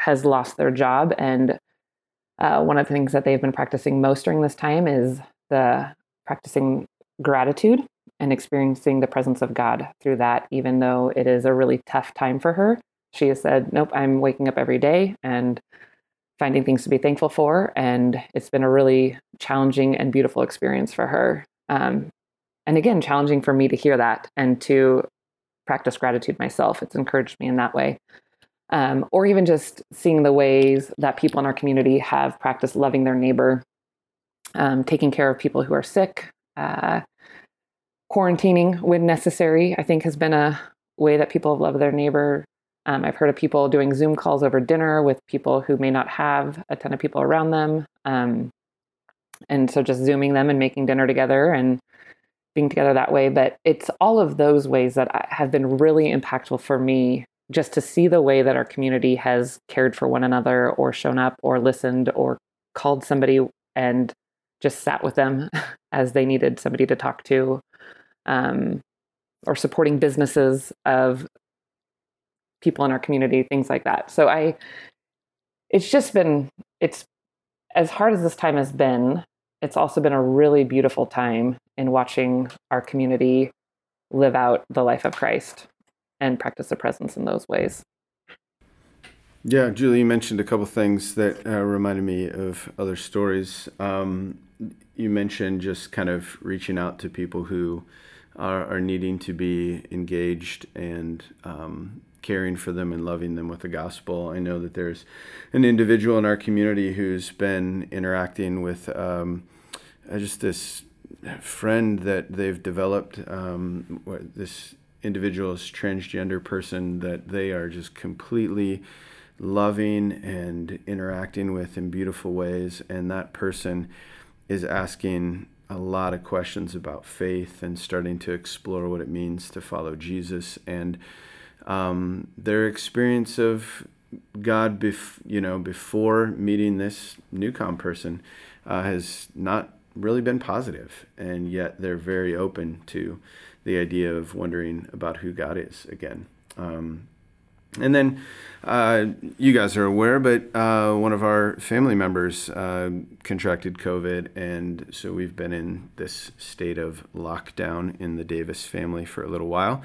has lost their job and uh, one of the things that they've been practicing most during this time is the practicing gratitude and experiencing the presence of God through that, even though it is a really tough time for her. She has said, Nope, I'm waking up every day and finding things to be thankful for. And it's been a really challenging and beautiful experience for her. Um, and again, challenging for me to hear that and to practice gratitude myself. It's encouraged me in that way. Um, or even just seeing the ways that people in our community have practiced loving their neighbor, um, taking care of people who are sick, uh, quarantining when necessary, I think has been a way that people have loved their neighbor. Um, I've heard of people doing Zoom calls over dinner with people who may not have a ton of people around them. Um, and so just Zooming them and making dinner together and being together that way. But it's all of those ways that have been really impactful for me just to see the way that our community has cared for one another or shown up or listened or called somebody and just sat with them as they needed somebody to talk to um, or supporting businesses of people in our community, things like that. So I, it's just been, it's as hard as this time has been, it's also been a really beautiful time in watching our community live out the life of Christ and practice the presence in those ways. Yeah, Julie, you mentioned a couple things that uh, reminded me of other stories. Um, you mentioned just kind of reaching out to people who are, are needing to be engaged and um, caring for them and loving them with the gospel. I know that there's an individual in our community who's been interacting with um, uh, just this friend that they've developed. Um, this individual is transgender person that they are just completely loving and interacting with in beautiful ways, and that person is asking a lot of questions about faith and starting to explore what it means to follow Jesus and um, their experience of God, bef- you know, before meeting this newcom person uh, has not really been positive, and yet they're very open to the idea of wondering about who God is again. Um, and then uh, you guys are aware, but uh, one of our family members uh, contracted COVID, and so we've been in this state of lockdown in the Davis family for a little while.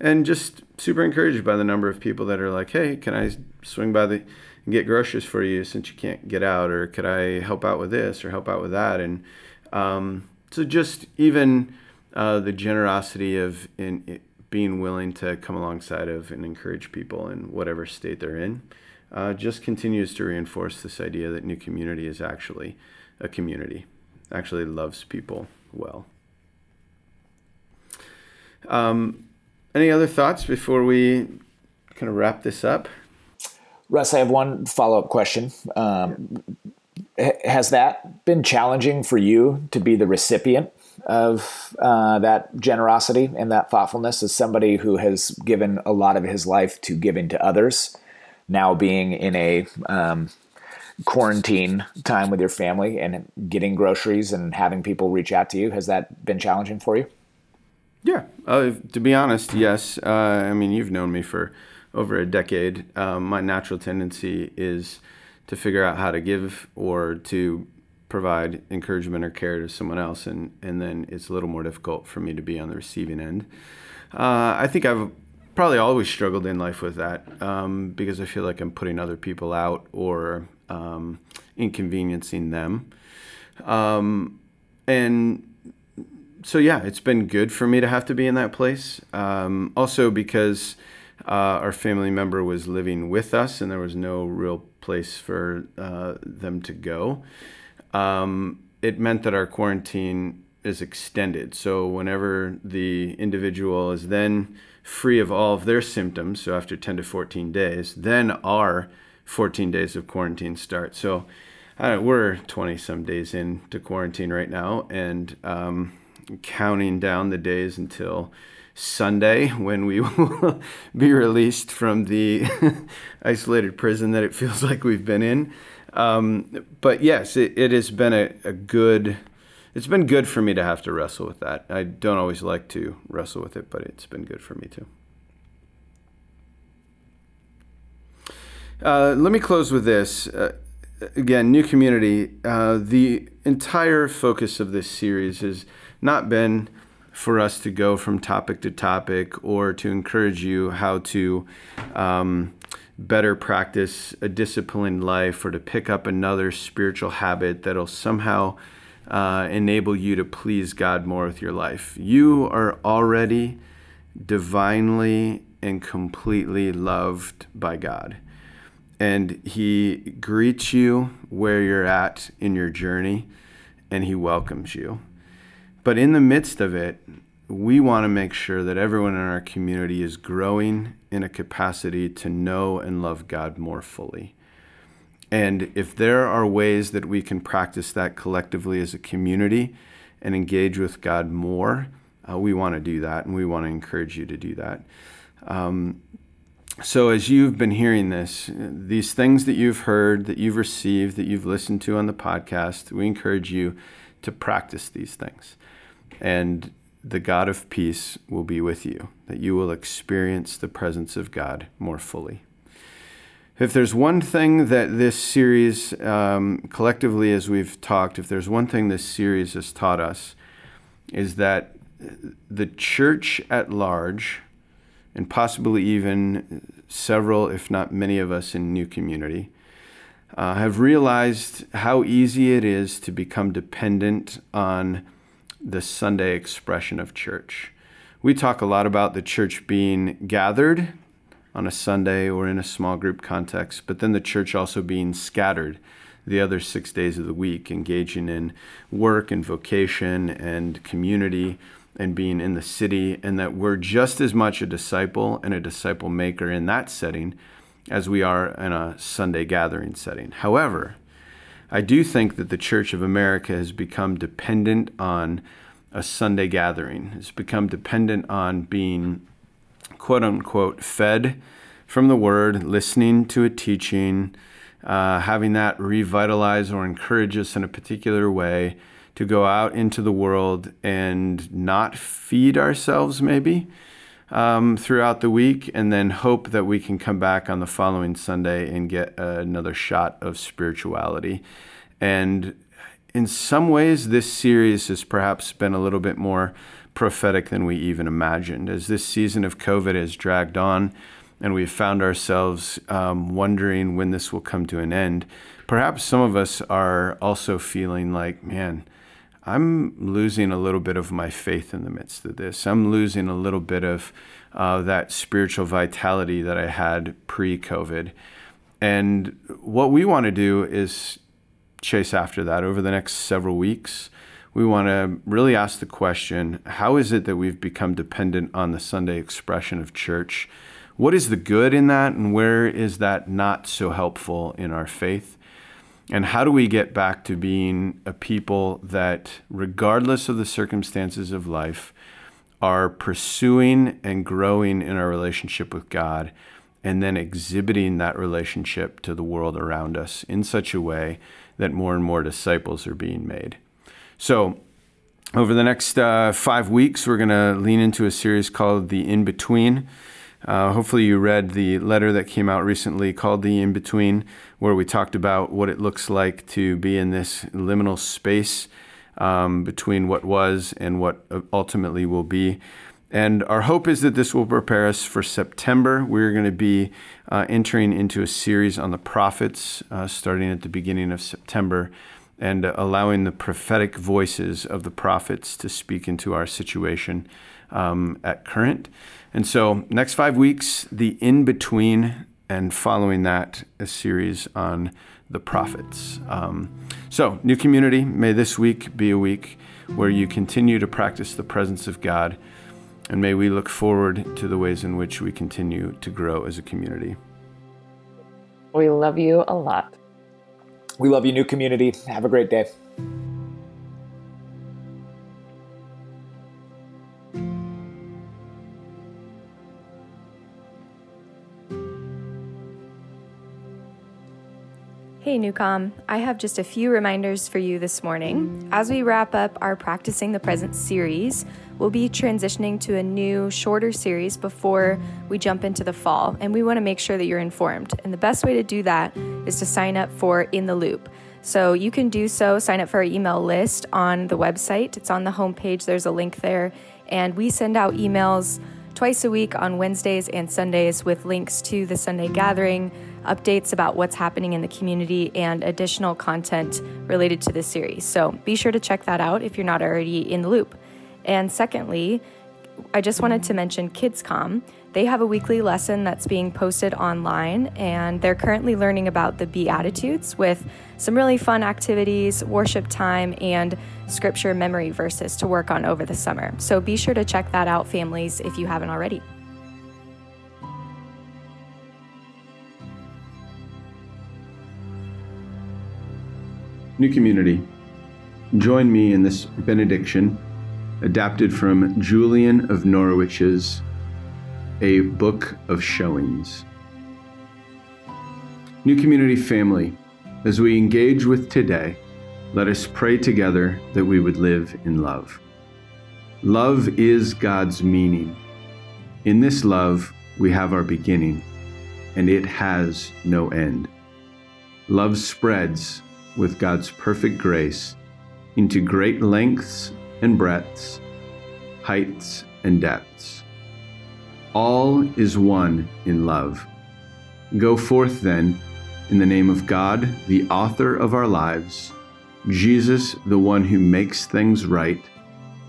and just super encouraged by the number of people that are like, hey, can I swing by the and get groceries for you since you can't get out, or could I help out with this or help out with that? And um, so just even uh, the generosity of in, being willing to come alongside of and encourage people in whatever state they're in uh, just continues to reinforce this idea that new community is actually a community, actually loves people well. Um, any other thoughts before we kind of wrap this up? Russ, I have one follow up question. Um, has that been challenging for you to be the recipient of uh, that generosity and that thoughtfulness as somebody who has given a lot of his life to giving to others, now being in a um, quarantine time with your family and getting groceries and having people reach out to you? Has that been challenging for you? Yeah, uh, to be honest, yes. Uh, I mean, you've known me for over a decade. Um, my natural tendency is to figure out how to give or to provide encouragement or care to someone else, and, and then it's a little more difficult for me to be on the receiving end. Uh, I think I've probably always struggled in life with that um, because I feel like I'm putting other people out or um, inconveniencing them. Um, and so, yeah, it's been good for me to have to be in that place. Um, also, because uh, our family member was living with us and there was no real place for uh, them to go, um, it meant that our quarantine is extended. So, whenever the individual is then free of all of their symptoms, so after 10 to 14 days, then our 14 days of quarantine start. So we're 20 some days into quarantine right now and um, counting down the days until Sunday when we will be released from the isolated prison that it feels like we've been in. Um, but yes, it, it has been a, a good it's been good for me to have to wrestle with that. I don't always like to wrestle with it, but it's been good for me too. Uh, let me close with this. Uh, again, new community. Uh, the entire focus of this series has not been for us to go from topic to topic or to encourage you how to um, better practice a disciplined life or to pick up another spiritual habit that'll somehow uh, enable you to please God more with your life. You are already divinely and completely loved by God. And He greets you where you're at in your journey and He welcomes you. But in the midst of it, we want to make sure that everyone in our community is growing in a capacity to know and love God more fully. And if there are ways that we can practice that collectively as a community and engage with God more, uh, we want to do that, and we want to encourage you to do that. Um, so, as you've been hearing this, these things that you've heard, that you've received, that you've listened to on the podcast, we encourage you to practice these things. And the God of peace will be with you, that you will experience the presence of God more fully. If there's one thing that this series, um, collectively as we've talked, if there's one thing this series has taught us, is that the church at large, and possibly even several, if not many of us in New Community, uh, have realized how easy it is to become dependent on the Sunday expression of church. We talk a lot about the church being gathered on a Sunday or in a small group context, but then the church also being scattered the other six days of the week, engaging in work and vocation and community and being in the city, and that we're just as much a disciple and a disciple maker in that setting as we are in a Sunday gathering setting. However, I do think that the Church of America has become dependent on a Sunday gathering, it's become dependent on being quote unquote fed from the word, listening to a teaching, uh, having that revitalize or encourage us in a particular way to go out into the world and not feed ourselves, maybe. Um, throughout the week, and then hope that we can come back on the following Sunday and get uh, another shot of spirituality. And in some ways, this series has perhaps been a little bit more prophetic than we even imagined. As this season of COVID has dragged on, and we've found ourselves um, wondering when this will come to an end, perhaps some of us are also feeling like, man, I'm losing a little bit of my faith in the midst of this. I'm losing a little bit of uh, that spiritual vitality that I had pre COVID. And what we want to do is chase after that over the next several weeks. We want to really ask the question how is it that we've become dependent on the Sunday expression of church? What is the good in that, and where is that not so helpful in our faith? And how do we get back to being a people that, regardless of the circumstances of life, are pursuing and growing in our relationship with God and then exhibiting that relationship to the world around us in such a way that more and more disciples are being made? So, over the next uh, five weeks, we're going to lean into a series called The In Between. Uh, hopefully, you read the letter that came out recently called The In Between, where we talked about what it looks like to be in this liminal space um, between what was and what ultimately will be. And our hope is that this will prepare us for September. We're going to be uh, entering into a series on the prophets uh, starting at the beginning of September and uh, allowing the prophetic voices of the prophets to speak into our situation um, at current. And so, next five weeks, the in between, and following that, a series on the prophets. Um, so, new community, may this week be a week where you continue to practice the presence of God, and may we look forward to the ways in which we continue to grow as a community. We love you a lot. We love you, new community. Have a great day. Hey, Newcom. I have just a few reminders for you this morning. As we wrap up our Practicing the Presence series, we'll be transitioning to a new, shorter series before we jump into the fall, and we want to make sure that you're informed. And the best way to do that is to sign up for In the Loop. So you can do so, sign up for our email list on the website. It's on the homepage, there's a link there. And we send out emails twice a week on Wednesdays and Sundays with links to the Sunday gathering updates about what's happening in the community, and additional content related to this series. So be sure to check that out if you're not already in the loop. And secondly, I just wanted to mention KidsCom. They have a weekly lesson that's being posted online, and they're currently learning about the Beatitudes with some really fun activities, worship time, and scripture memory verses to work on over the summer. So be sure to check that out, families, if you haven't already. New community, join me in this benediction adapted from Julian of Norwich's A Book of Showings. New community family, as we engage with today, let us pray together that we would live in love. Love is God's meaning. In this love, we have our beginning, and it has no end. Love spreads with God's perfect grace into great lengths and breadths, heights and depths. All is one in love. Go forth then, in the name of God, the author of our lives, Jesus, the one who makes things right,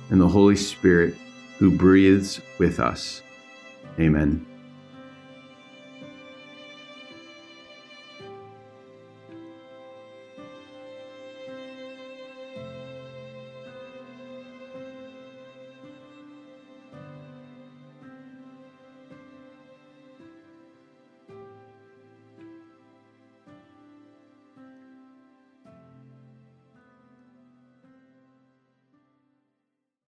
and the Holy Spirit who breathes with us. Amen.